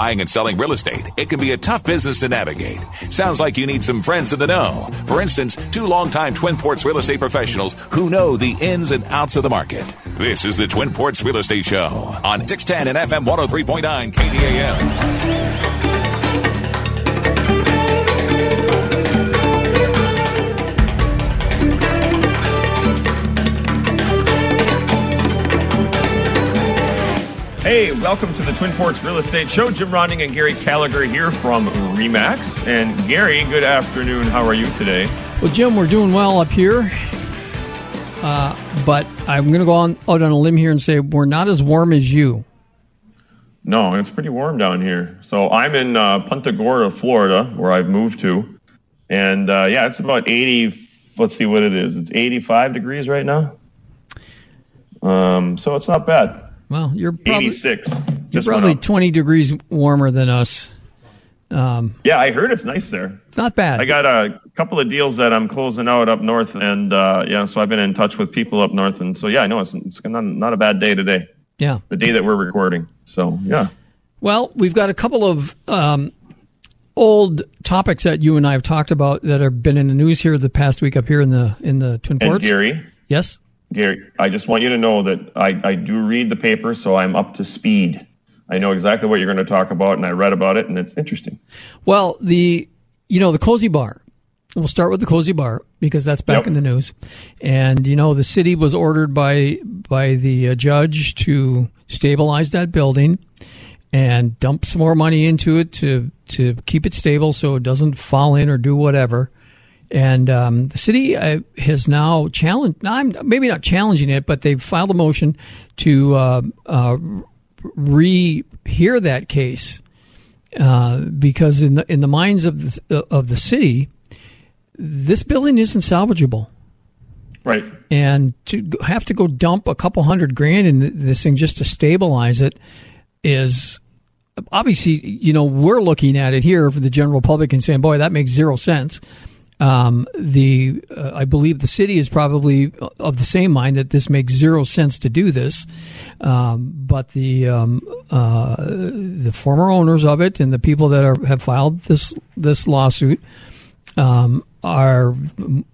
Buying and selling real estate, it can be a tough business to navigate. Sounds like you need some friends in the know. For instance, two longtime Twin Ports real estate professionals who know the ins and outs of the market. This is the Twin Ports Real Estate Show on 610 and FM 103.9 KDAL. Hey, welcome to the Twin Ports Real Estate Show. Jim Ronning and Gary Gallagher here from Remax. And Gary, good afternoon. How are you today? Well, Jim, we're doing well up here. Uh, but I'm going to go on out on a limb here and say we're not as warm as you. No, it's pretty warm down here. So I'm in uh, Punta Gorda, Florida, where I've moved to. And uh, yeah, it's about 80, let's see what it is. It's 85 degrees right now. Um, so it's not bad. Well, you're probably 86. you're probably 20 degrees warmer than us. Um, Yeah, I heard it's nice there. it's not bad. I got a couple of deals that I'm closing out up north, and uh, yeah, so I've been in touch with people up north, and so yeah, I know it's it's not, not a bad day today, yeah. the day that we're recording. So yeah, Well, we've got a couple of um, old topics that you and I have talked about that have been in the news here the past week up here in the in the Twin and Ports. Gary, Yes. Gary, I just want you to know that I I do read the paper, so I'm up to speed. I know exactly what you're going to talk about, and I read about it, and it's interesting. Well, the you know the Kozy bar. We'll start with the Kozy bar because that's back Yep. in the news, and you know the city was ordered by by the uh, judge to stabilize that building and dump some more money into it to to keep it stable so it doesn't fall in or do whatever. And um, the city uh, has now challenged. I'm maybe not challenging it, but they've filed a motion to uh, uh, re-hear that case uh, because in the in the minds of the of the city, this building isn't salvageable, Right. and to have to go dump a couple hundred grand in this thing just to stabilize it is obviously you know we're looking at it here for the general public and saying, boy, that makes zero sense. Um, the uh, I believe the city is probably of the same mind that this makes zero sense to do this, um, but the um, uh, the former owners of it and the people that are, have filed this this lawsuit um, are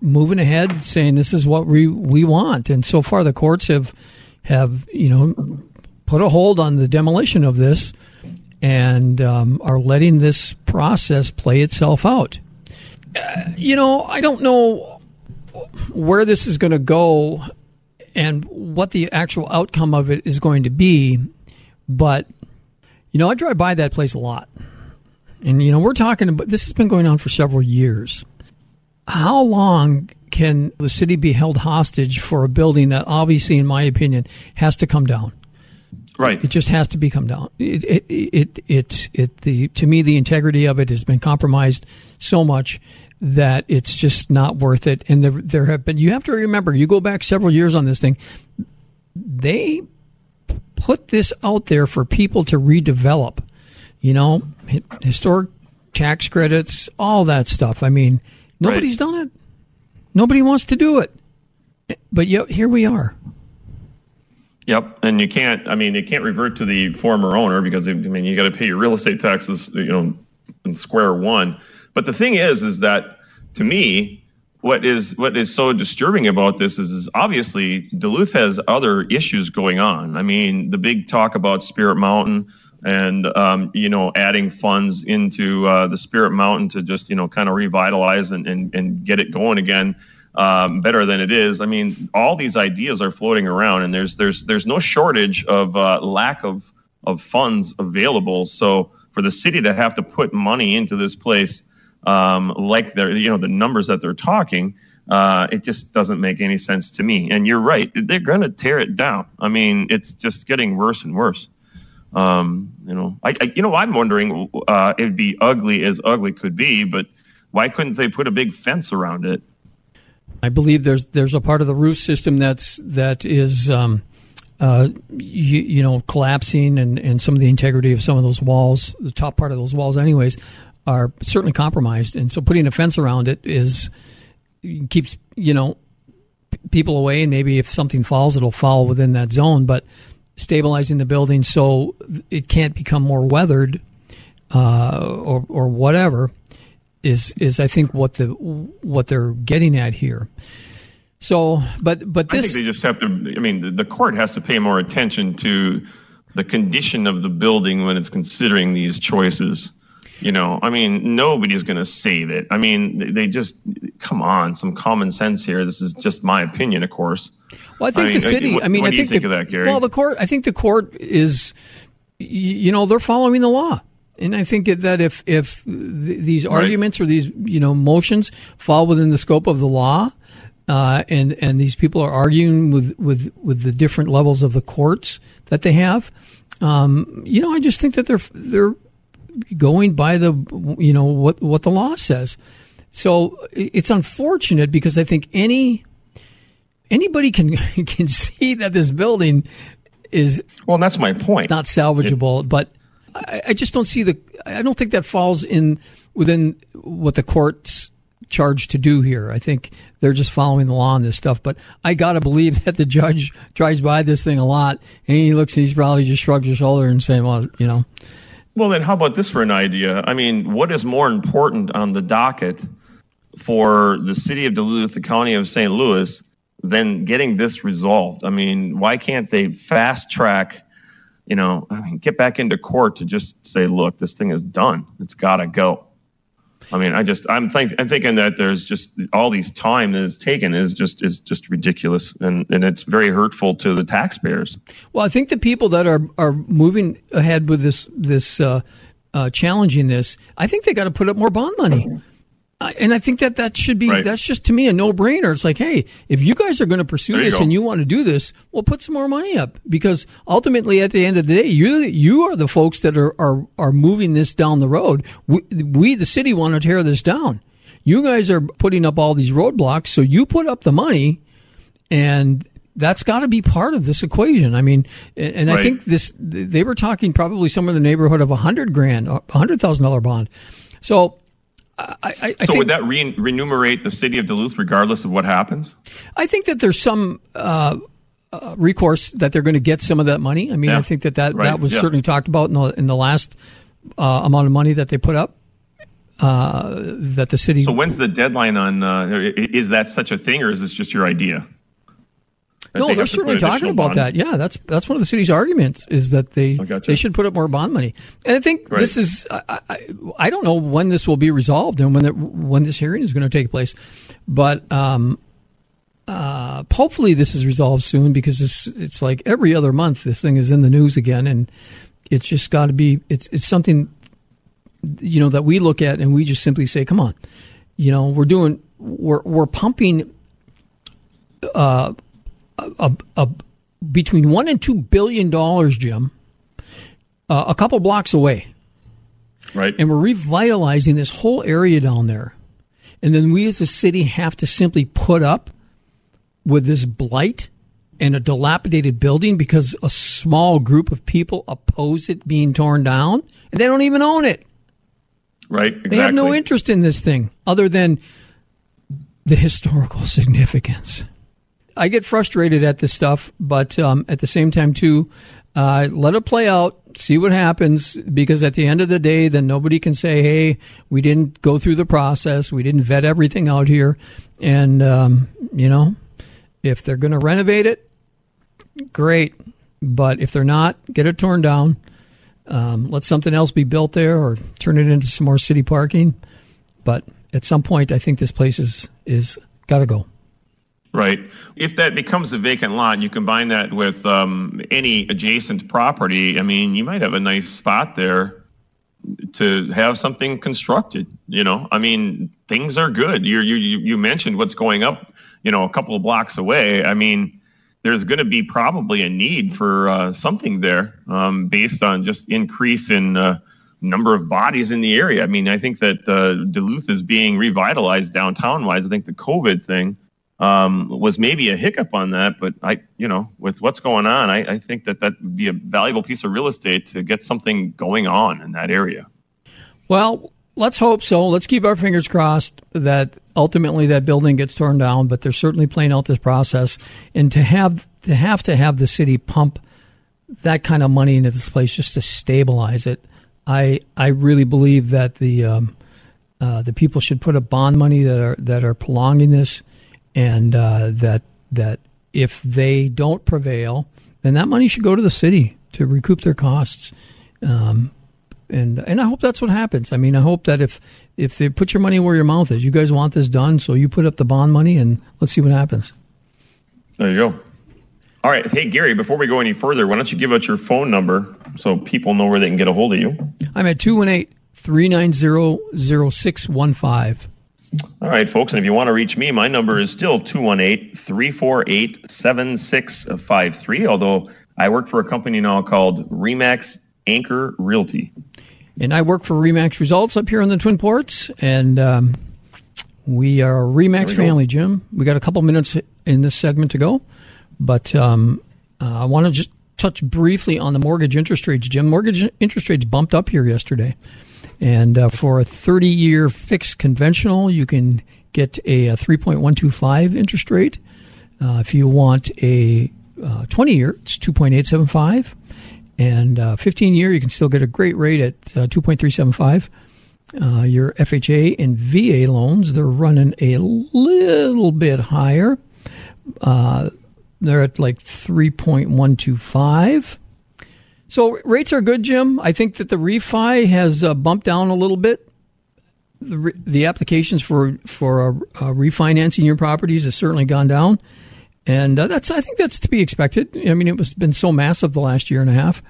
moving ahead, saying this is what we we want. And so far, the courts have have you know put a hold on the demolition of this and um, are letting this process play itself out. You know, I don't know where this is going to go and what the actual outcome of it is going to be, but you know, I drive by that place a lot. And you know, we're talking about this has been going on for several years. How long can the city be held hostage for a building that obviously in my opinion has to come down? Right. It just has to be come down. It it it it, it the to me the integrity of it has been compromised so much that it's just not worth it. And there there have been you have to remember you go back several years on this thing. They put this out there for people to redevelop. You know, historic tax credits, all that stuff. I mean, nobody's done it. Nobody wants to do it. But yet here we are. Yep, and you can't. I mean, you can't revert to the former owner because I mean, you got to pay your real estate taxes, you know, in square one. But the thing is, is that to me, what is what is so disturbing about this is, is obviously Duluth has other issues going on. I mean, the big talk about Spirit Mountain and um, you know adding funds into uh, the Spirit Mountain to just you know kind of revitalize and, and and get it going again um, better than it is. I mean, all these ideas are floating around, and there's there's there's no shortage of uh, lack of of funds available. So for the city to have to put money into this place, um, like they're you know the numbers that they're talking, uh, it just doesn't make any sense to me. And you're right, they're going to tear it down. I mean, it's just getting worse and worse. Um, you know, I, I you know I'm wondering uh, it'd be ugly as ugly could be, but why couldn't they put a big fence around it? I believe there's there's a part of the roof system that's that is um, uh, you, you know collapsing and, and some of the integrity of some of those walls, the top part of those walls, anyways, are certainly compromised. And so putting a fence around it is keeps you know people away, and maybe if something falls, it'll fall within that zone. But stabilizing the building so it can't become more weathered uh, or or whatever is is I think what the what they're getting at here. So, but but this I think they just have to. I mean, the, the court has to pay more attention to the condition of the building when it's considering these choices. You know, I mean, nobody's going to save it. I mean, they, just come on, some common sense here. This is just my opinion, of course. Well, I think I mean, the city. what- I mean, what I do you think, think the, of that, Gary? Well, the court. I think the court is, you know, they're following the law, and I think that if if th- these arguments or these you know motions fall within the scope of the law, uh, and and these people are arguing with with with the different levels of the courts that they have, um, you know, I just think that they're they're going by the you know what what the law says. So it's unfortunate because I think any anybody can can see that this building is Well, that's my point. not salvageable, but I, I just don't see the. I don't think that falls in within what the court's charged to do here. I think they're just following the law on this stuff. But I gotta believe that the judge drives by this thing a lot, and he looks and he's probably just shrugs his shoulder and saying, "Well, you know." Well, then, how about this for an idea? I mean, what is more important on the docket for the city of Duluth, the county of St. Louis, than getting this resolved? I mean, why can't they fast track? You know, I mean, get back into court to just say, "Look, this thing is done. It's got to go." I mean, I just I'm think I'm thinking that there's just all these time that is taken is just is just ridiculous and and it's very hurtful to the taxpayers. Well, I think the people that are are moving ahead with this this uh, uh, challenging this, I think they got to put up more bond money. Uh, and I think that that should be Right. that's just to me a no brainer. It's like, hey, if you guys are going to pursue this go. and you want to do this, well, put some more money up because ultimately, at the end of the day, you you are the folks that are are are moving this down the road. We, we the city, want to tear this down. You guys are putting up all these roadblocks, so you put up the money and that's got to be part of this equation. I mean, and and I think this they were talking probably somewhere in the neighborhood of a hundred grand, a hundred thousand dollar bond. So, I, I, I So think would that re- remunerate the city of Duluth regardless of what happens? I think that there's some uh, uh, recourse that they're going to get some of that money. I mean, Yeah. I think that that, Right. that was Yeah. certainly talked about in the in the last uh, amount of money that they put up. Uh, that the city So when's the deadline on? Uh, is that such a thing, or is this just your idea? That No, they they're have to put certainly talking about bond? that. Yeah, that's that's one of the city's arguments is that they they should put up more bond money. And I think Right. this is I, I, I don't know when this will be resolved and when the, when this hearing is going to take place, but um, uh, hopefully this is resolved soon because it's it's like every other month this thing is in the news again and it's just got to be it's it's something you know that we look at and we just simply say come on you know we're doing we're we're pumping uh, a, a, between one and two billion dollars, Jim, uh, a couple blocks away, Right. and we're revitalizing this whole area down there. And then we as a city have to simply put up with this blight and a dilapidated building because a small group of people oppose it being torn down, and they don't even own it. right. Exactly. They have no interest in this thing other than the historical significance. I get frustrated at this stuff, but um, at the same time, too, uh, let it play out, see what happens, because at the end of the day, then nobody can say, hey, we didn't go through the process, we didn't vet everything out here. And, um, you know, if they're going to renovate it, great. But if they're not, get it torn down. Um, let something else be built there or turn it into some more city parking. But at some point, I think this place is is got to go. Right. If that becomes a vacant lot, you combine that with um, any adjacent property. I mean, you might have a nice spot there to have something constructed. You know, I mean, things are good. You you you mentioned what's going up. You know, a couple of blocks away. I mean, there's going to be probably a need for uh, something there um, based on just increase in uh, number of bodies in the area. I mean, I think that uh, Duluth is being revitalized downtown wise. I think the COVID thing um, was maybe a hiccup on that, but I, you know, with what's going on, I, I think that that would be a valuable piece of real estate to get something going on in that area. Well, let's hope so. Let's keep our fingers crossed that ultimately that building gets torn down. But they're certainly playing out this process, and to have to have to have the city pump that kind of money into this place just to stabilize it. I I really believe that the um, uh, the people should put up bond money that are that are prolonging this, and uh, that that if they don't prevail, then that money should go to the city to recoup their costs. Um, and and I hope that's what happens. I mean, I hope that if if they put your money where your mouth is, you guys want this done, so you put up the bond money, and let's see what happens. There you go. All right. Hey, Gary, before we go any further, why don't you give out your phone number so people know where they can get a hold of you? I'm at 218 390 0615. All right, folks. And if you want to reach me, my number is still 218 348 7653. Although I work for a company now called Remax Anchor Realty. And I work for Remax Results up here in the Twin Ports. And um, we are a Remax family, go. Jim. We got a couple minutes in this segment to go. But um, uh, I want to just touch briefly on the mortgage interest rates, Jim. Mortgage interest rates bumped up here yesterday. And uh, for a 30 year fixed conventional, you can get a, a 3.125 interest rate. Uh, if you want a uh, 20 year, it's 2.875. And uh, 15 year, you can still get a great rate at uh, 2.375. Uh, your FHA and VA loans, they're running a little bit higher. they're at like 3.125. So rates are good, Jim. I think that the refi has uh, bumped down a little bit. The, re- the applications for for uh, uh, refinancing your properties has certainly gone down, and uh, that's I think that's to be expected. I mean, it was been so massive the last year and a half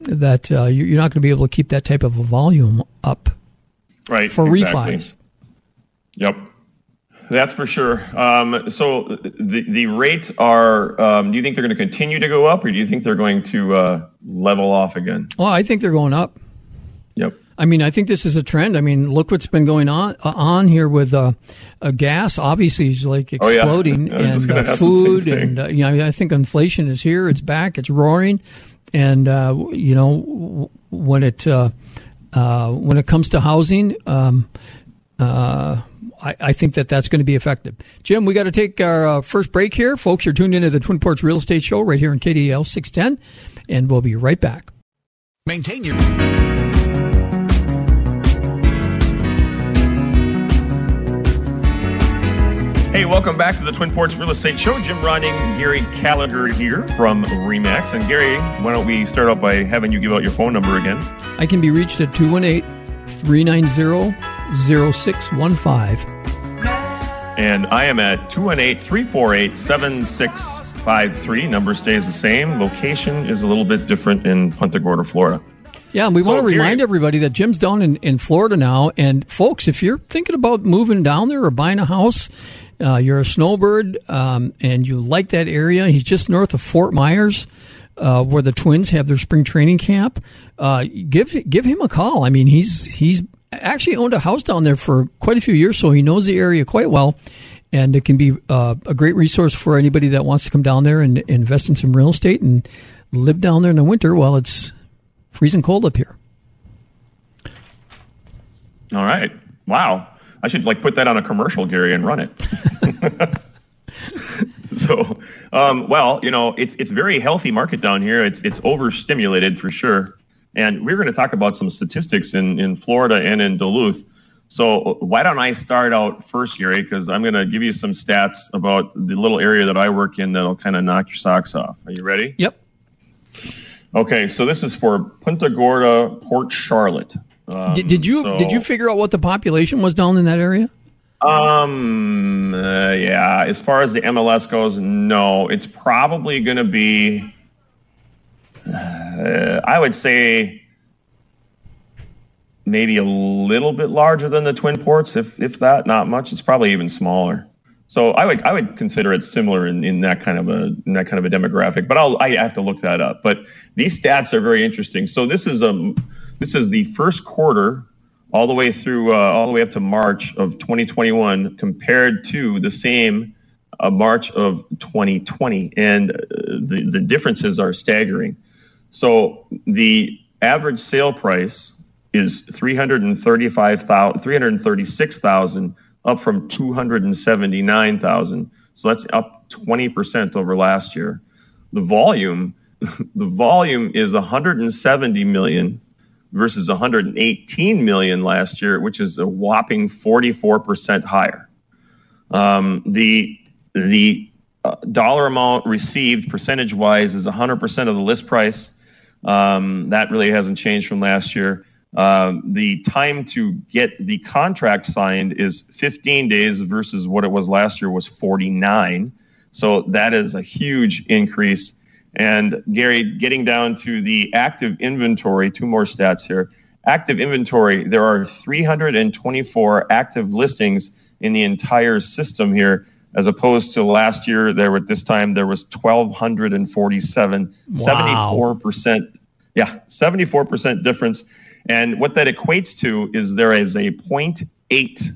that uh, you're not going to be able to keep that type of a volume up, right? For exactly. refis. Yep. That's for sure. Um, so the the rates are. Um, do you think they're going to continue to go up, or do you think they're going to uh, level off again? Well, I think they're going up. Yep. I mean, I think this is a trend. I mean, look what's been going on uh, on here with uh, gas. Obviously, is like exploding, oh, yeah. and uh, food, and uh, you know, I think inflation is here. It's back. It's roaring, and uh, you know, when it uh, when it comes to housing. Um, I, I, think that that's going to be effective. Jim, we got to take our uh, first break here. Folks, you're tuned into the Twin Ports Real Estate Show right here in KDAL 610, and we'll be right back. Maintain your. Hey, welcome back to the Twin Ports Real Estate Show. Jim Ronning, Gary Gallagher here from Remax. And Gary, why don't we start out by having you give out your phone number again? I can be reached at 218 390 0615. And I am at 218 348 7653. Number stays the same. Location is a little bit different in Punta Gorda, Florida. Yeah, and we so want to remind everybody that Jim's down in, in Florida now. And folks, if you're thinking about moving down there or buying a house, uh, you're a snowbird um, and you like that area, he's just north of Fort Myers. Uh, where the Twins have their spring training camp, uh, give give him a call. I mean, he's he's actually owned a house down there for quite a few years, so he knows the area quite well. And it can be uh, a great resource for anybody that wants to come down there and invest in some real estate and live down there in the winter while it's freezing cold up here. All right. Wow. I should like put that on a commercial, Gary, and run it. so, um, well, you know, it's it's very healthy market down here. It's it's overstimulated for sure. And we're going to talk about some statistics in, in Florida and in Duluth. So why don't I start out first, Gary? Because I'm going to give you some stats about the little area that I work in that'll kind of knock your socks off. Are you ready? Yep. Okay, so this is for Punta Gorda, Port Charlotte. Um, did, did, you so, did you figure out what the population was down in that area? Um. Uh, yeah. As far as the MLS goes, no. It's probably going to be uh, I would say maybe a little bit larger than the Twin Ports, if if that, not much. It's probably even smaller. So I would I would consider it similar in, in that kind of a that kind of a demographic, but I'll I have to look that up. But these stats are very interesting. So this is um this is the first quarter all the way through uh, all the way up to March of 2021 compared to the same uh, March of 2020, and uh, the the differences are staggering. So the average sale price is 335,000 336,000 up from 279,000. So that's up 20% over last year. The volume the volume is 170 million versus 118 million last year, which is a whopping 44% higher. Um, the the uh, dollar amount received percentage wise is 100% of the list price. Um, that really hasn't changed from last year. Um, the time to get the contract signed is 15 days versus what it was last year was 49. So that is a huge increase. And Gary, getting down to the active inventory, two more stats here. Active inventory, there are 324 active listings in the entire system here, as opposed to last year, there at this time there was 1,247, wow. 74%. Yeah, 74% difference. And what that equates to is there is a 0.8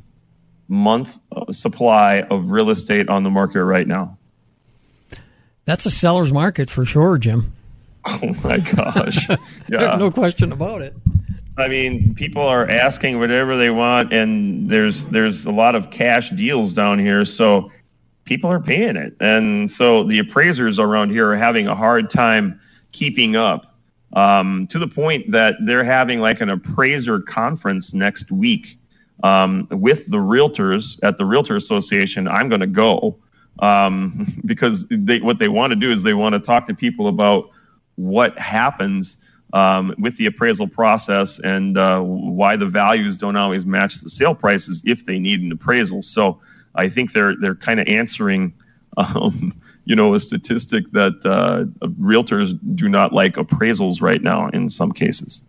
month supply of real estate on the market right now. That's a seller's market for sure, Jim. Oh my gosh. Yeah. no question about it. I mean, people are asking whatever they want and there's there's a lot of cash deals down here, so people are paying it. And so the appraisers around here are having a hard time keeping up. Um, to the point that they're having like an appraiser conference next week um, with the realtors at the Realtor Association. I'm going to go um, because they, what they want to do is they want to talk to people about what happens um, with the appraisal process and uh, why the values don't always match the sale prices if they need an appraisal. So I think they're they're kind of answering, um, you know, a statistic that uh, realtors do not like appraisals right now in some cases.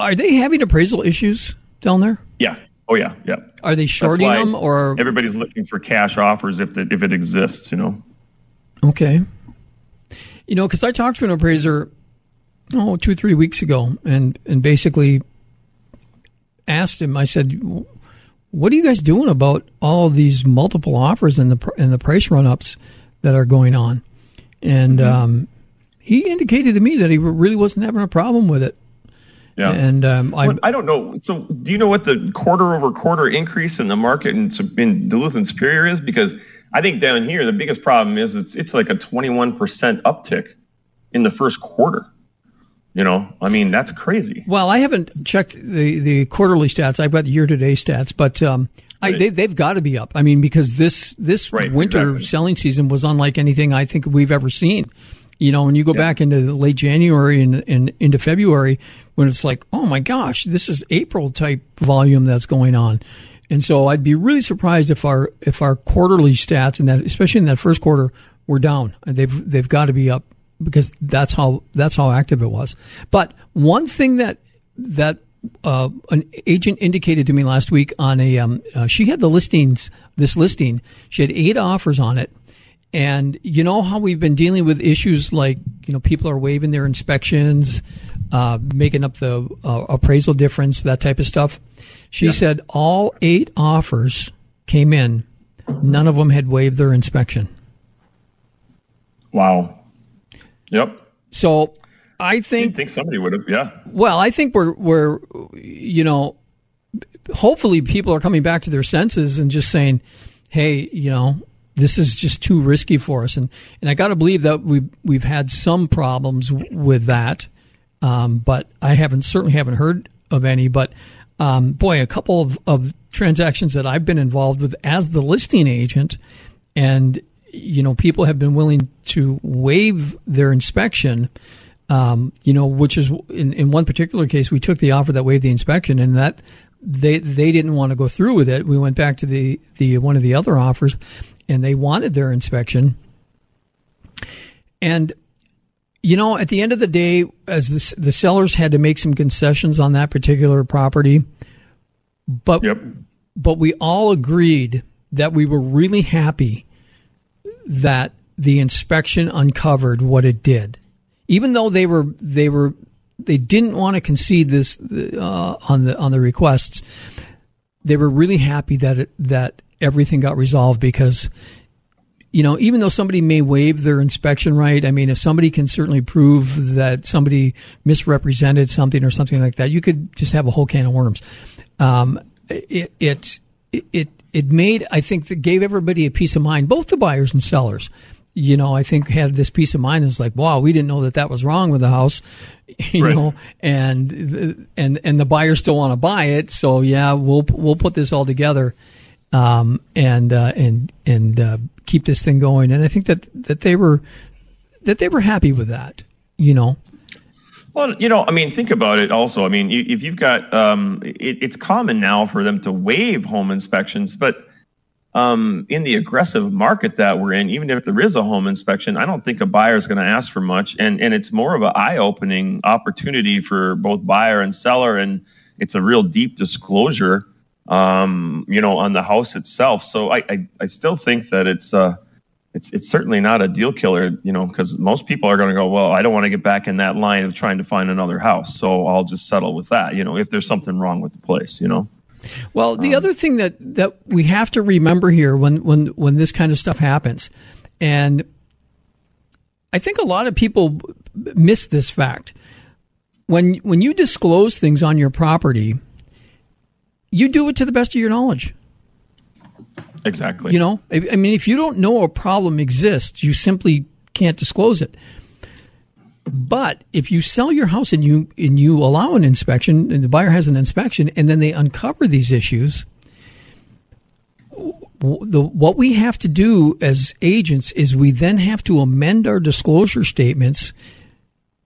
Are they having appraisal issues down there? Yeah, Oh yeah, yeah. Are they shorting them or everybody's looking for cash offers if it, if it exists? You know. Okay. You know, because I talked to an appraiser, oh, two three weeks ago, and and basically asked him. I said, "What are you guys doing about all these multiple offers and the and the price run ups that are going on?" And mm-hmm. um, he indicated to me that he really wasn't having a problem with it. Yeah. And um, I, I don't know. So, do you know what the quarter over quarter increase in the market in, in Duluth and Superior is? Because I think down here the biggest problem is it's it's like a 21% uptick in the first quarter. You know, I mean that's crazy. Well, I haven't checked the the quarterly stats. I've got year to date stats, but um, I, they, they've got to be up. I mean, because this this right, winter exactly. selling season was unlike anything I think we've ever seen. You know, when you go yeah. back into late January and, and into February, when it's like, oh my gosh, this is April type volume that's going on. And so I'd be really surprised if our if our quarterly stats and that especially in that first quarter were down. They've they've got to be up because that's how that's how active it was. But one thing that that uh, an agent indicated to me last week on a um, uh, she had the listings this listing she had eight offers on it and you know how we've been dealing with issues like you know people are waiving their inspections, uh, making up the uh, appraisal difference, that type of stuff. She yeah. said all eight offers came in, none of them had waived their inspection. Wow. Yep. So I think You'd think somebody would have. Yeah. Well, I think we're we're you know hopefully people are coming back to their senses and just saying, hey, you know, this is just too risky for us. And and I got to believe that we we've had some problems with that, um, but I haven't certainly haven't heard of any. But um, boy, a couple of, of transactions that I've been involved with as the listing agent, and you know, people have been willing to waive their inspection. Um, you know, which is in, in one particular case, we took the offer that waived the inspection, and that they they didn't want to go through with it. We went back to the the one of the other offers, and they wanted their inspection. And you know, at the end of the day, as the, the sellers had to make some concessions on that particular property, but yep. but we all agreed that we were really happy that the inspection uncovered what it did, even though they were they were they didn't want to concede this uh, on the on the requests. They were really happy that it, that everything got resolved because you know, even though somebody may waive their inspection right, I mean, if somebody can certainly prove that somebody misrepresented something or something like that, you could just have a whole can of worms. Um, it, it, it, it made, I think, that gave everybody a peace of mind, both the buyers and sellers. You know, I think had this peace of mind. It's like, wow, we didn't know that that was wrong with the house, you right. know, and and and and the buyers still want to buy it. So yeah, we'll we'll put this all together, um, and uh, and and uh, keep this thing going. And I think that that they were that they were happy with that. You know. Well, you know, I mean, think about it. Also, I mean, if you've got, um, it, it's common now for them to waive home inspections, but um, in the aggressive market that we're in, even if there is a home inspection, I don't think a buyer is going to ask for much. And and it's more of an eye opening opportunity for both buyer and seller, and it's a real deep disclosure, um, you know, on the house itself. So I I, I still think that it's uh it's it's certainly not a deal killer, you know, because most people are going to go, well, I don't want to get back in that line of trying to find another house, so I'll just settle with that, you know, if there's something wrong with the place, you know. Well, the um, other thing that, that we have to remember here when, when, when this kind of stuff happens, and I think a lot of people miss this fact. When, when you disclose things on your property, you do it to the best of your knowledge. Exactly. You know, I mean, if you don't know a problem exists, you simply can't disclose it. But if you sell your house and you and you allow an inspection, and the buyer has an inspection, and then they uncover these issues, the, what we have to do as agents is we then have to amend our disclosure statements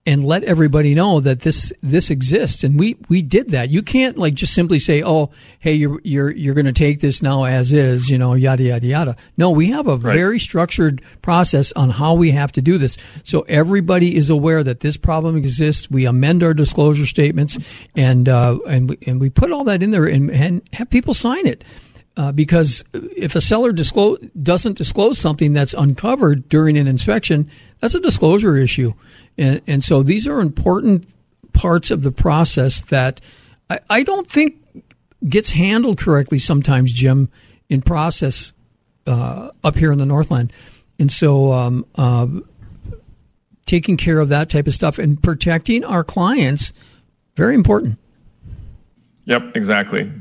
and let everybody know that this this exists. And we we did that. You can't like just simply say oh hey you're you're you're going to take this now as is you know yada yada yada. No we have a right. very structured process on how we have to do this. So everybody is aware that this problem exists. We amend our disclosure statements and uh, and we, and we put all that in there and, and have people sign it uh, because if a seller disclose, doesn't disclose something that's uncovered during an inspection, that's a disclosure issue. And, and so these are important parts of the process that I, I don't think gets handled correctly sometimes, Jim, in process uh, up here in the Northland. And so um, uh, taking care of that type of stuff and protecting our clients, very important. Yep, exactly.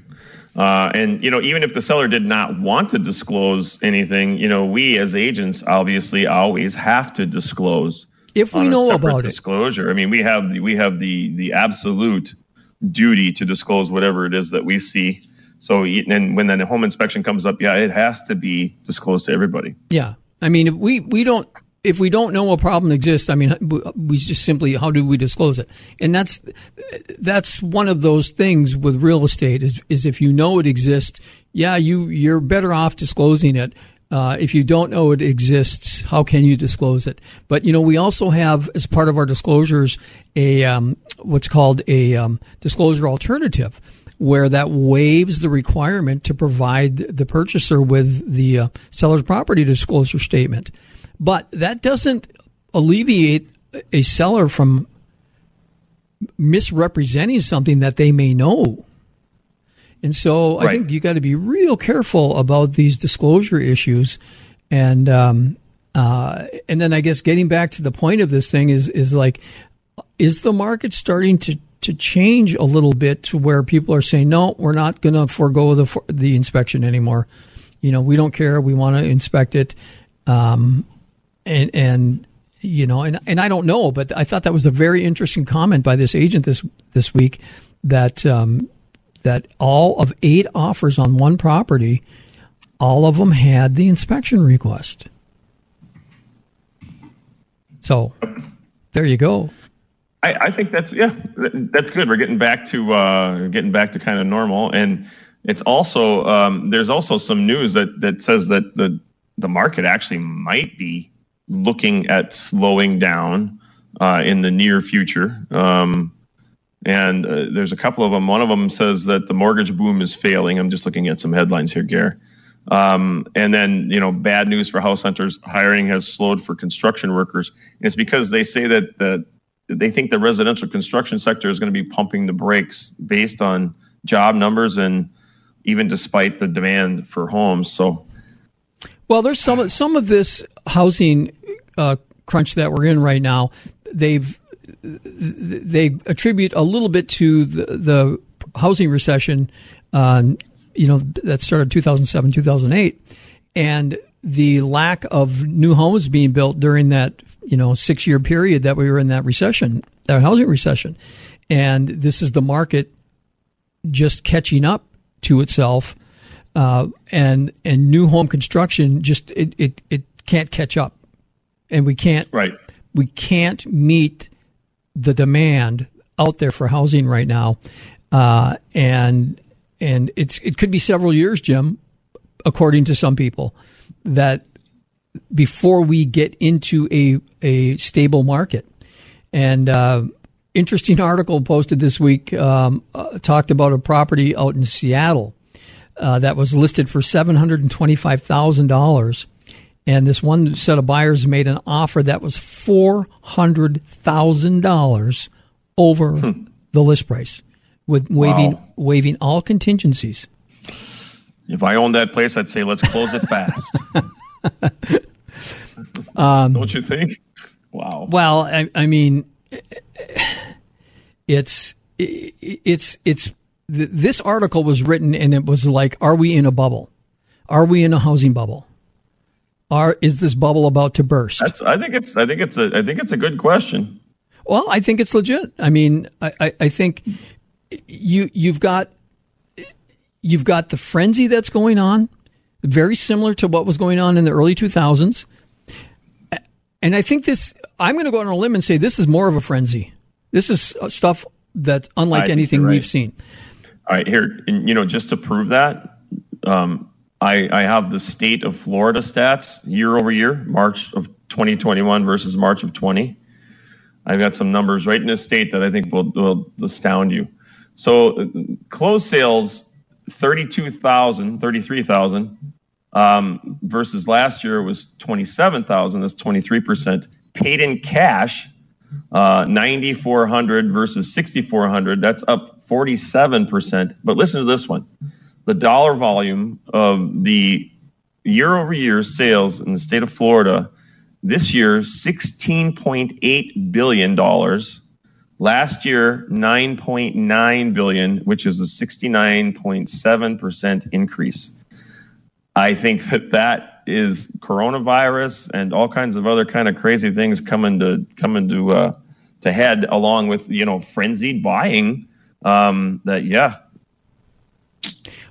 Uh, and you know, even if the seller did not want to disclose anything, you know, we as agents obviously always have to disclose if we know about disclosure. It. I mean, we have the we have the the absolute duty to disclose whatever it is that we see. So, and when then the home inspection comes up, yeah, it has to be disclosed to everybody. Yeah, I mean, we we don't if we don't know a problem exists, I mean, we just simply how do we disclose it? And that's that's one of those things with real estate is is if you know it exists, yeah, you you're better off disclosing it. Uh, if you don't know it exists, how can you disclose it? But you know, we also have as part of our disclosures a um, what's called a um, disclosure alternative where that waives the requirement to provide the purchaser with the uh, seller's property disclosure statement. But that doesn't alleviate a seller from misrepresenting something that they may know. And so right. I think you got to be real careful about these disclosure issues. And um, uh, and then I guess getting back to the point of this thing is is like, is the market starting to to change a little bit to where people are saying, no, we're not going to forego the the inspection anymore. You know, we don't care. We want to inspect it. Um, and and you know, and and I don't know, but I thought that was a very interesting comment by this agent this this week that um, that all of eight offers on one property, all of them had the inspection request. So there you go. I, I think that's yeah, that's good. We're getting back to uh, getting back to kind of normal, and it's also um, there's also some news that that says that the the market actually might be looking at slowing down uh, in the near future. Um, and uh, there's a couple of them. One of them says that the mortgage boom is failing. I'm just looking at some headlines here, Gare. Um, and then, you know, bad news for house hunters. Hiring has slowed for construction workers. And it's because they say that the, they think the residential construction sector is going to be pumping the brakes based on job numbers and even despite the demand for homes. So, well, there's some some of this housing uh, crunch that we're in right now, they've they attribute a little bit to the, the housing recession, um, you know, that started 2007, 2008, and the lack of new homes being built during that, you know, six year period that we were in that recession, that housing recession. and this is the market just catching up to itself, uh, and and new home construction just it, it it can't catch up, and we can't right we can't meet the demand out there for housing right now, uh, and and it's it could be several years, Jim, according to some people, that before we get into a a stable market. And uh, interesting article posted this week um, uh, talked about a property out in Seattle uh, that was listed for seven hundred and twenty five thousand dollars. And this one set of buyers made an offer that was four hundred thousand dollars over hmm. the list price, with waiving wow. waiving all contingencies. If I owned that place, I'd say let's close it fast. um, Don't you think? Wow. Well, I, I mean, it's it's it's this article was written and it was like, are we in a bubble? Are we in a housing bubble? Are is this bubble about to burst? That's, I think it's I think it's a I think it's a good question. Well, I think it's legit. I mean, I, I, I think you you've got you've got the frenzy that's going on, very similar to what was going on in the early 2000s. And I think this, I'm going to go on a limb and say this is more of a frenzy. This is stuff that's unlike anything right. we've seen. All right, here, and, you know, just to prove that, um, I, I have the state of Florida stats year over year, March of 2021 versus March of 20. I've got some numbers right in this state that I think will, will astound you. So, closed sales 32,000, 33,000 um, versus last year was 27,000. That's 23%. Paid in cash, uh, 9,400 versus 6,400. That's up 47%. But listen to this one the dollar volume of the year over year sales in the state of Florida this year, $16.8 billion. Last year, $9.9 billion, which is a 69.7% increase. I think that that is coronavirus and all kinds of other kind of crazy things coming to coming to uh, to head, along with you know frenzied buying. Um, that yeah.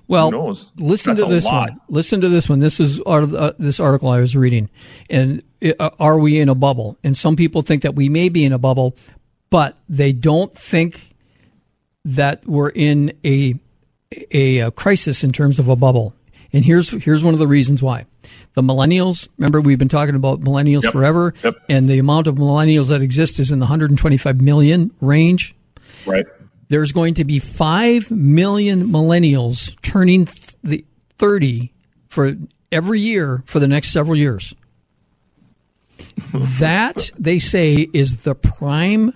Well, listen That's to this one. Listen to this one. This is uh, this article I was reading, and uh, are we in a bubble? And some people think that we may be in a bubble, but they don't think that we're in a a, a crisis in terms of a bubble. And here's here's one of the reasons why. The millennials, remember we've been talking about millennials yep. forever, yep. and the amount of millennials that exist is in the 125 million range. Right. There's going to be 5 million millennials turning th- the 30 for every year for the next several years. that they say is the prime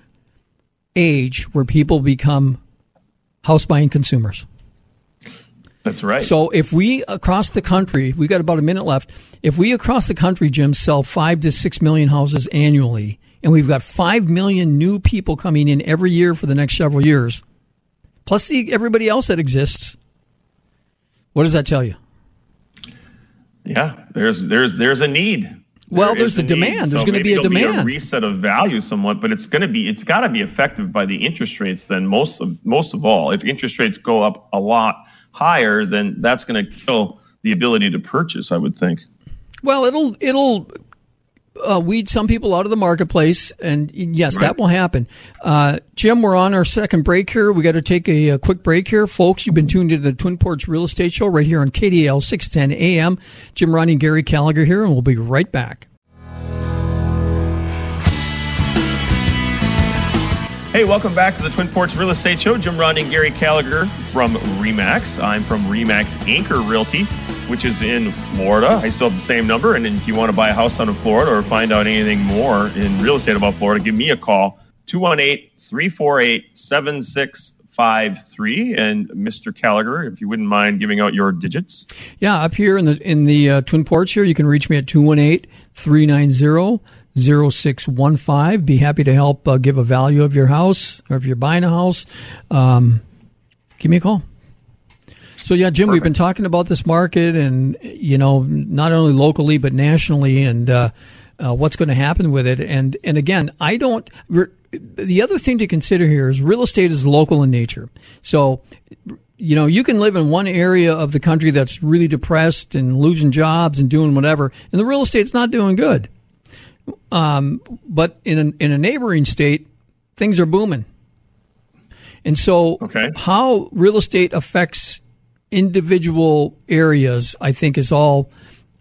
age where people become house buying consumers. That's right. So if we across the country, we got about a minute left. If we across the country, Jim, sell five to six million houses annually, and we've got five million new people coming in every year for the next several years, plus the, everybody else that exists, what does that tell you? Yeah, there's there's there's a need. Well, there's a demand. There's going to be a demand. Be a reset of value somewhat, but it's going to be it's got to be effective by the interest rates. Then most of most of all, if interest rates go up a lot higher, then that's going to kill the ability to purchase. I would think. Well, it'll it'll uh, weed some people out of the marketplace, and yes, right. that will happen. Uh, Jim, we're on our second break here. We got to take a, a, quick break here, folks. You've been tuned to the Twin Ports Real Estate Show right here on KDAL 610 AM. Jim Ronning and Gary Gallagher here, and we'll be right back. Hey, welcome back to the Twin Ports Real Estate Show. Jim Ronning and Gary Gallagher from Remax. I'm from Remax Anchor Realty, which is in Florida. I still have the same number. And if you want to buy a house out of Florida or find out anything more in real estate about Florida, give me a call 218 348 7653. And Mr. Gallagher, if you wouldn't mind giving out your digits. Yeah, up here in the in the uh, Twin Ports here, you can reach me at 218 390 0615. Be happy to help uh, give a value of your house or if you're buying a house. Um, give me a call. So yeah, Jim, Perfect. we've been talking about this market and you know not only locally but nationally and uh, uh, what's going to happen with it. And and again, I don't. the other thing to consider here is real estate is local in nature. So, you know, you can live in one area of the country that's really depressed and losing jobs and doing whatever, and the real estate's not doing good. Um, but in a, in a neighboring state, things are booming. And so, okay. how real estate affects individual areas, I think, is all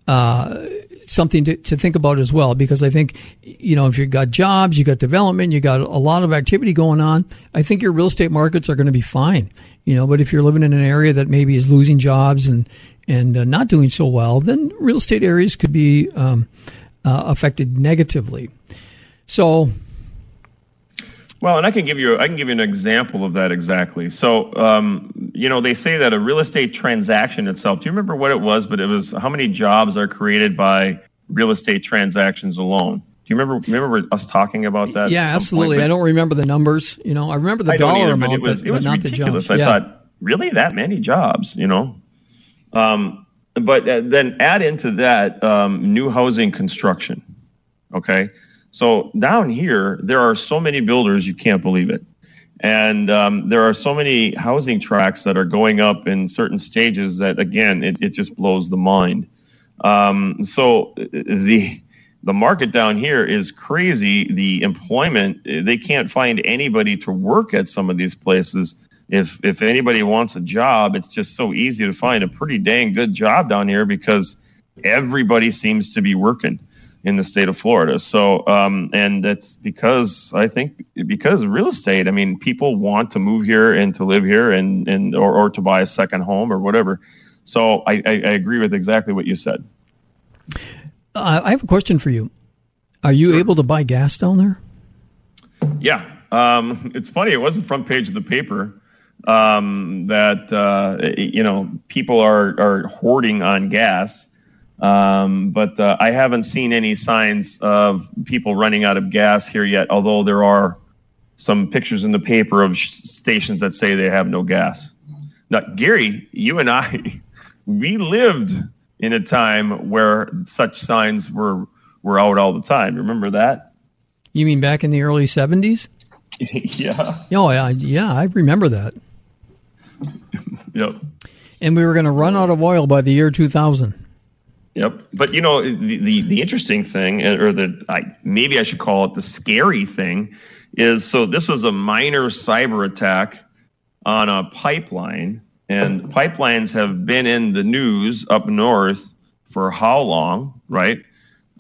uh, something to, to think about as well. Because I think, you know, if you've got jobs, you've got development, you've got a lot of activity going on, I think your real estate markets are going to be fine. You know, but if you're living in an area that maybe is losing jobs and and uh, not doing so well, then real estate areas could be um, uh, affected negatively. So well, and I can give you I can give you an example of that exactly. So, um, you know, they say that a real estate transaction itself. Do you remember what it was? But it was how many jobs are created by real estate transactions alone. Do you remember remember us talking about that? Yeah, absolutely. Point? I don't remember the numbers. You know, I remember the I dollar either, amount, but it was but, it was ridiculous. I yeah. thought, really, that many jobs? You know, um, but uh, then add into that um, new housing construction. Okay, so down here, there are so many builders, you can't believe it. And um, there are so many housing tracks that are going up in certain stages that, again, it, it just blows the mind. Um, so the the market down here is crazy. The employment, they can't find anybody to work at some of these places. If if anybody wants a job, it's just so easy to find a pretty dang good job down here because everybody seems to be working in the state of Florida. So, um, and that's because I think because real estate. I mean, people want to move here and to live here and and or, or to buy a second home or whatever. So, I, I, I agree with exactly what you said. Uh, I have a question for you. Are you sure. able to buy gas down there? Yeah, um, it's funny. It was the front page of the paper um, that uh, you know people are are hoarding on gas um, but uh, I haven't seen any signs of people running out of gas here yet, although there are some pictures in the paper of sh- stations that say they have no gas. Now, Gary, you and I, we lived in a time where such signs were were out all the time. Remember that? You mean back in the early 70s? yeah. Oh, yeah, yeah, I remember that. yep. And we were going to run out of oil by the year 2000. Yep. But you know the the, the interesting thing, uh, or the I, maybe I should call it the scary thing, is so this was a minor cyber attack on a pipeline, and pipelines have been in the news up north for how long, right?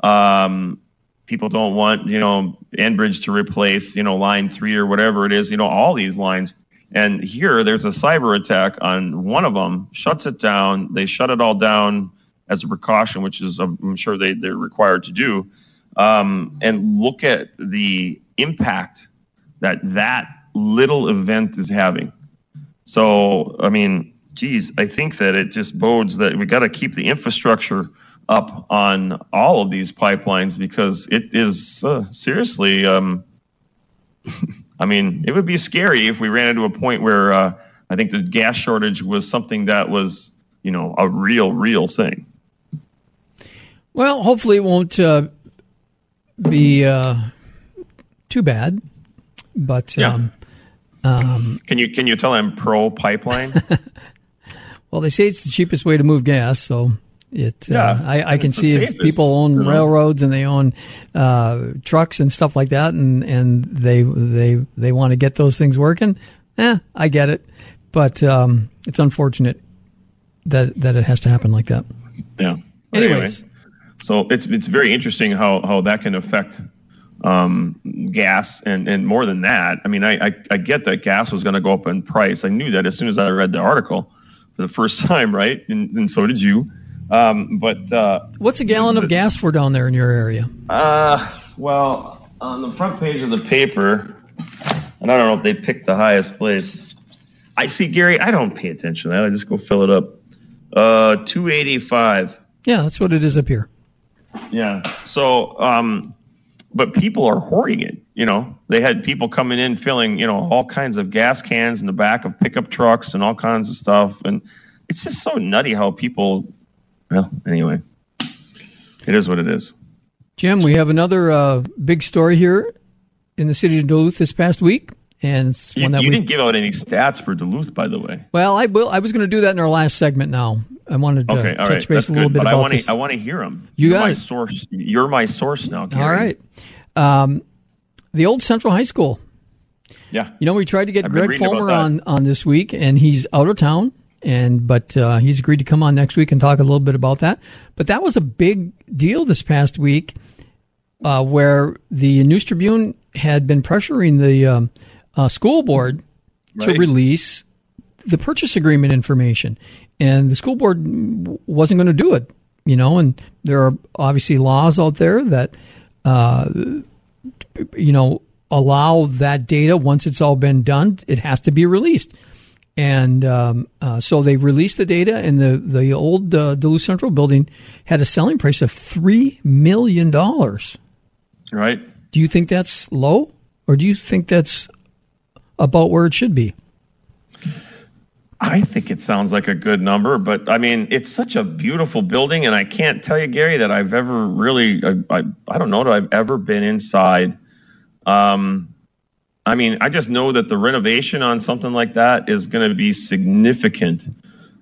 Um, people don't want you know Enbridge to replace you know line three or whatever it is, you know all these lines. And here, there's a cyber attack on one of them, shuts it down. They shut it all down as a precaution, which is I'm sure they, they're required to do, um, and look at the impact that that little event is having. So, I mean, geez, I think that it just bodes that we got to keep the infrastructure up on all of these pipelines because it is uh, seriously. Um, I mean, it would be scary if we ran into a point where uh, I think the gas shortage was something that was, you know, a real, real thing. Well, hopefully it won't uh, be uh, too bad. But yeah. Um, um, can you can you tell I'm pro pipeline? well, they say it's the cheapest way to move gas, so it. Uh, yeah, uh, I, I can see if people own you know? railroads and they own uh, trucks and stuff like that, and, and they they they want to get those things working. Eh, I get it, but um, it's unfortunate that that it has to happen like that. Yeah. Anyways. Anyway. So it's it's very interesting how how that can affect um, gas and and more than that. I mean, I I, I get that gas was going to go up in price. I knew that as soon as I read the article for the first time, right? And, and so did you. Um, but uh, what's a gallon the, of gas for down there in your area? Uh, well, on the front page of the paper, and I don't know if they picked the highest place. I see Gary. I don't pay attention to that. I just go fill it up. Uh, two eighty five. Yeah, that's what it is up here. Yeah. So, um, but people are hoarding it. You know, they had people coming in filling, you know, all kinds of gas cans in the back of pickup trucks and all kinds of stuff. And it's just so nutty how people, well, anyway, it is what it is. Jim, we have another uh, big story here in the city of Duluth this past week, and You, one that you didn't give out any stats for Duluth, by the way. Well, I will. I was going to do that in our last segment. Now I wanted to Okay, touch right, base a little good. bit But I about want this. to. I want to hear them. You You're got my it. source. You're my source now. Gary. All right. Um, the old Central High School. Yeah. You know, we tried to get I've Greg Fulmer on, on this week, and he's out of town. And but uh, he's agreed to come on next week and talk a little bit about that. But that was a big deal this past week, uh, where the News Tribune had been pressuring the um, uh, school board to release the purchase agreement information, and the school board wasn't going to do it. You know, and there are obviously laws out there that uh, you know allow that data once it's all been done. It has to be released, and um, uh, so they released the data, and the the old uh, Duluth Central building had a selling price of three million dollars. Right. Do you think that's low, or do you think that's about where it should be? I think it sounds like a good number, but I mean, it's such a beautiful building, and I can't tell you, Gary, that I've ever really, I, I, I don't know that I've ever been inside. Um, I mean, I just know that the renovation on something like that is going to be significant,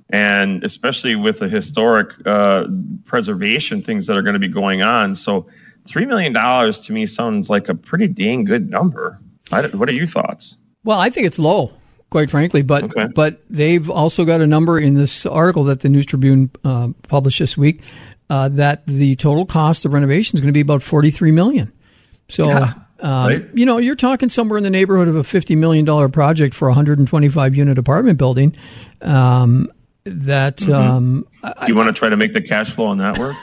and especially with the historic uh, preservation things that are going to be going on. So, three million dollars to me sounds like a pretty dang good number. What are your thoughts? Well, I think it's low, quite frankly. But Okay. but they've also got a number in this article that the News Tribune uh, published this week uh, that the total cost of renovation is going to be about forty three million. So. Yeah, um, right. You know, you're talking somewhere in the neighborhood of a fifty million dollar project for a hundred and twenty five unit apartment building. Um, that Mm-hmm. um, Do you want to try to make the cash flow on that work?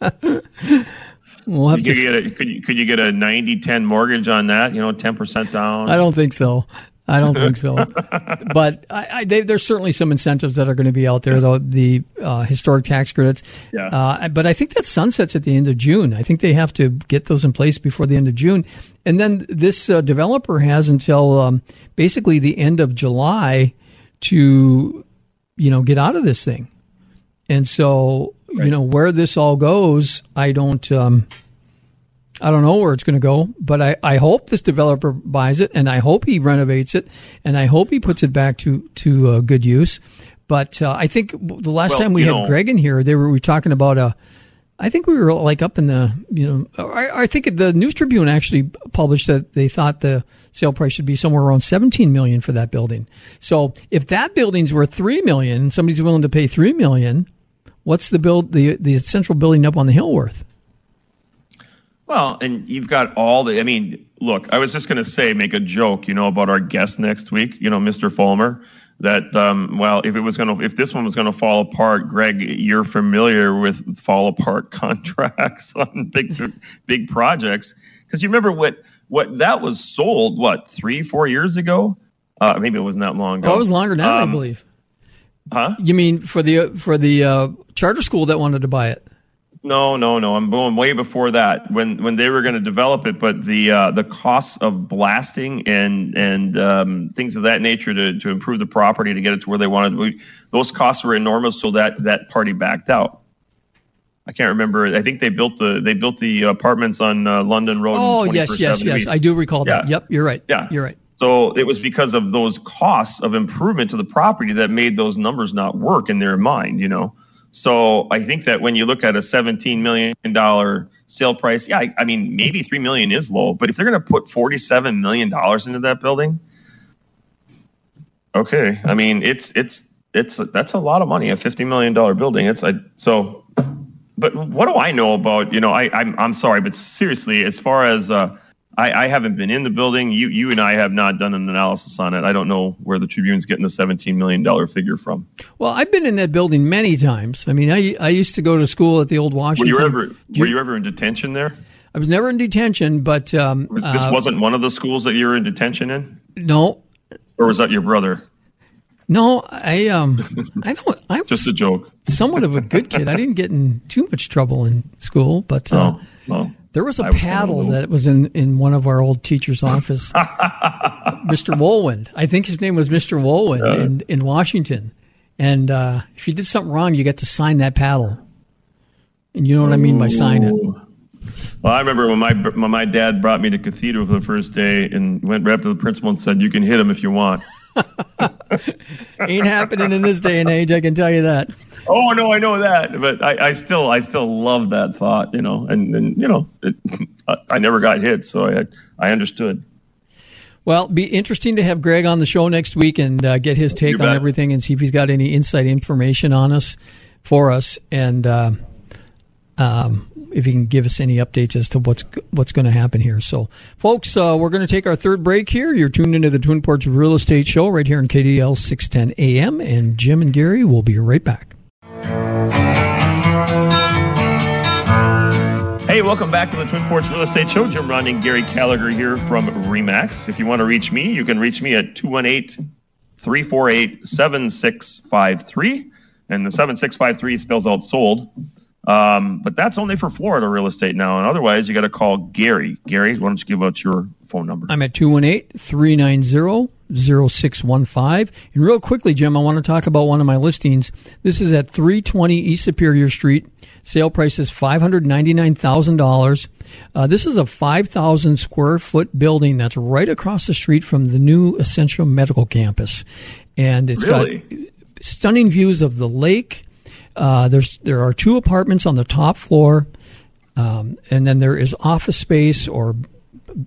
we'll have Could to. you get a could you, could you get a 90-10 mortgage on that? You know, ten percent down. I don't think so. I don't think so. but I, I, they, there's certainly some incentives that are going to be out there, though the uh, historic tax credits. Yeah. Uh, but I think that sunsets at the end of June. I think they have to get those in place before the end of June, and then this uh, developer has until um, basically the end of July to, you know, get out of this thing. And so, you know, where this all goes, I don't. Um, I don't know where it's going to go, but I, I hope this developer buys it, and I hope he renovates it, and I hope he puts it back to to uh, good use. But uh, I think the last Well, time we had know- Greg in here, they were, we were talking about a. I think we were like up in the you know. I, I think the News Tribune actually published that they thought the sale price should be somewhere around seventeen million for that building. So if that building's worth three million, and somebody's willing to pay three million, what's the build the the central building up on the hill worth? Well, and you've got all the. I mean, look, I was just going to say, make a joke, you know, about our guest next week, you know, Mr. Fulmer. That um, well, if it was going to, if this one was going to fall apart, Greg, you're familiar with fall apart contracts on big, big projects because you remember what what that was sold what three, four years ago. Uh, maybe it wasn't that long ago. Oh, it was longer now, that, I Um, believe. Huh? You mean for the for the uh, charter school that wanted to buy it? No, no, no. I'm going way before that when when they were going to develop it, but the uh, the costs of blasting and and um, things of that nature to to improve the property to get it to where they wanted, we, those costs were enormous. So that that party backed out. I can't remember. I think they built the they built the apartments on uh, London Road. Oh yes, yes, yes. East. I do recall that. Yep, you're right. Yeah. you're right. So it was because of those costs of improvement to the property that made those numbers not work in their mind, you know. So I think that when you look at a $17 million sale price, yeah, I, I mean, maybe 3 million is low, but if they're going to put $47 million into that building, okay. I mean, it's, it's, it's, that's a lot of money, a $50 million building. It's I, so, but what do I know about, you know, I, I'm, I'm sorry, but seriously, as far as, uh, I, I haven't been in the building. You, you and I have not done an analysis on it. I don't know where the Tribune's getting the $17 million figure from. Well, I've been in that building many times. I mean, I I used to go to school at the old Washington. Were you ever, were you ever in detention there? I was never in detention, but um, This uh, wasn't one of the schools that you were in detention in? no, Or was that your brother? no. I um, I don't. I was Just a joke. somewhat of a good kid. I didn't get in too much trouble in school, but uh, Oh, well. There was a I paddle that was in, in one of our old teachers' office. Mr. Woolwind. I think his name was Mr. Woolwind in, in Washington. And uh, if you did something wrong, you got to sign that paddle. And you know what I mean by sign it. Well, I remember when my when my dad brought me to Cathedral for the first day and went right up to the principal and said, "You can hit him if you want." Ain't happening in this day and age. I can tell you that. Oh no, I know that, but I, I still I still love that thought, you know, and and you know, it, I never got hit, so I I understood. Well, be interesting to have Greg on the show next week and uh, get his take on everything and see if he's got any inside information on us for us, and uh, um, if you can give us any updates as to what's what's going to happen here. So, folks, uh, we're going to take our third break here. You're tuned into the Twin Ports Real Estate Show right here in KDAL 610 AM, and Jim and Gary will be right back. Hey, welcome back to the Twin Ports Real Estate Show. Jim Ronning and Gary Gallagher here from REMAX. If you want to reach me, you can reach me at 218 348 7653. And the 7653 spells out sold. Um, but that's only for Florida real estate now. And otherwise, you got to call Gary. Gary, why don't you give out your phone number? I'm at 218 390 0615. And real quickly, Jim, I want to talk about one of my listings. This is at 320 East Superior Street. Sale price is $599,000. Uh, this is a 5,000 square foot building that's right across the street from the new Essentia Medical Campus. And it's really? got stunning views of the lake uh, there's there are two apartments on the top floor, um, and then there is office space or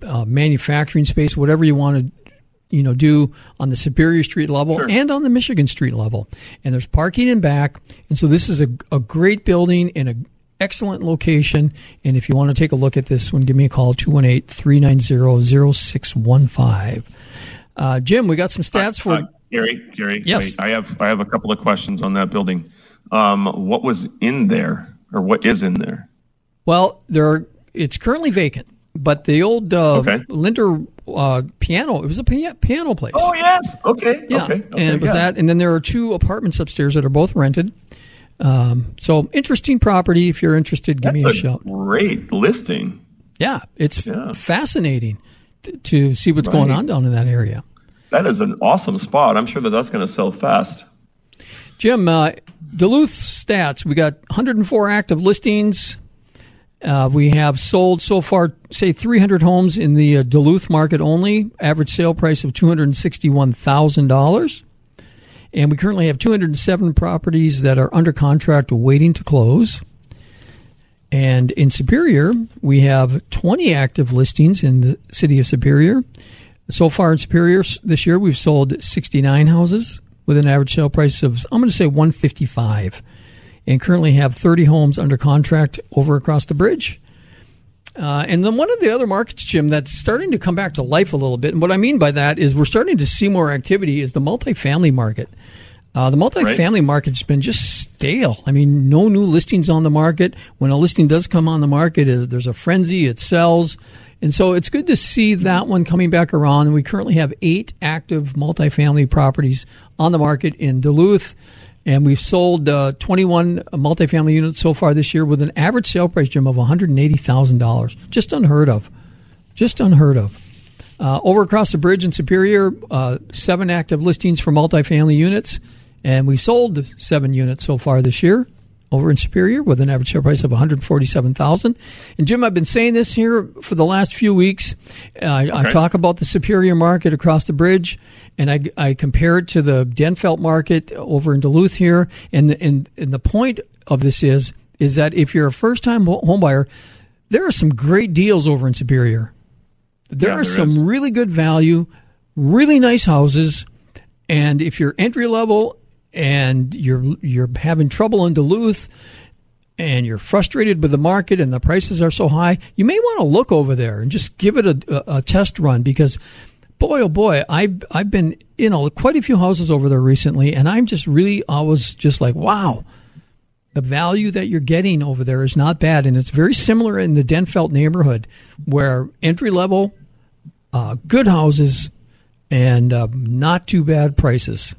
uh, manufacturing space, whatever you want to you know do on the Superior Street level sure. and on the Michigan Street level. And there's parking in back, and so this is a, a great building in an excellent location. And if you want to take a look at this one, give me a call 218-390-0615. Uh, Jim, we got some stats for uh, Gary. Gary, yes, wait, I have I have a couple of questions on that building um, what was in there or what is in there? Well, there are, it's currently vacant, but the old uh, okay. Linder uh, piano, it was a piano place. Oh yes, okay, yeah, okay, okay and it was yeah. that, and then there are two apartments upstairs that are both rented. Um, so interesting property. If you're interested, give That's me a, a shout. Great listing. Yeah, it's yeah. fascinating to, to, see what's right. going on down in that area. That is an awesome spot. I'm sure that that's going to sell fast. Jim, uh, Duluth stats. We got 104 active listings. Uh, we have sold so far, say, 300 homes in the uh, Duluth market only. Average sale price of $261,000. And we currently have 207 properties that are under contract waiting to close. And in Superior, we have 20 active listings in the city of Superior. So far in Superior this year, we've sold 69 houses with an average sale price of I'm going to say 155 and currently have 30 homes under contract over across the bridge. Uh, and then one of the other markets, Jim, that's starting to come back to life a little bit. And what I mean by that is we're starting to see more activity is the multifamily market. Uh, the multifamily right. market's been just stale. I mean, no new listings on the market. When a listing does come on the market, there's a frenzy. It sells. And so it's good to see that one coming back around. We currently have eight active multifamily properties on the market in Duluth. And we've sold uh, 21 multifamily units so far this year with an average sale price, Jim, of $180,000. Just unheard of. Just unheard of. Uh, over across the bridge in Superior, uh, seven active listings for multifamily units. And we've sold seven units so far this year over in Superior with an average sale price of 147,000. And Jim, I've been saying this here for the last few weeks. Uh, okay. I talk about the Superior market across the bridge, and I, I compare it to the Denfeld market over in Duluth here. And the, and, and the point of this is is that if you're a first time homebuyer, there are some great deals over in Superior. There yeah, are there some is. really good value, really nice houses. And if you're entry level and you're you're having trouble in Duluth and you're frustrated with the market and the prices are so high, you may want to look over there and just give it a, a, a test run because boy oh boy, I've I've been in a, quite a few houses over there recently and I'm just really always just like, wow. The value that you're getting over there is not bad, and it's very similar in the Denfeld neighborhood, where entry level, uh, good houses, and uh, not too bad prices.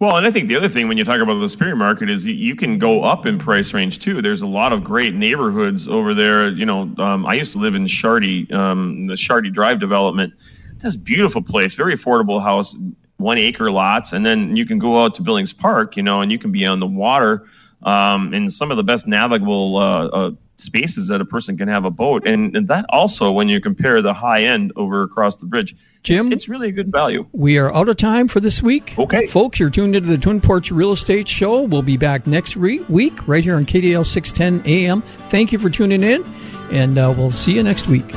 Well, and I think the other thing when you talk about the Superior market is you, you, can go up in price range too. There's a lot of great neighborhoods over there. You know, um, I used to live in Shardy, um, the Shardy Drive development. It's this beautiful place, very affordable house, one acre lots, and then you can go out to Billings Park, you know, and you can be on the water um, in some of the best navigable uh, uh, spaces that a person can have a boat. And, and that also, when you compare the high end over across the bridge, Jim, it's, it's, really a good value. We are out of time for this week. Okay. Folks, you're tuned into the Twin Ports Real Estate Show. We'll be back next re- week right here on KDAL 610 AM. Thank you for tuning in, and uh, we'll see you next week.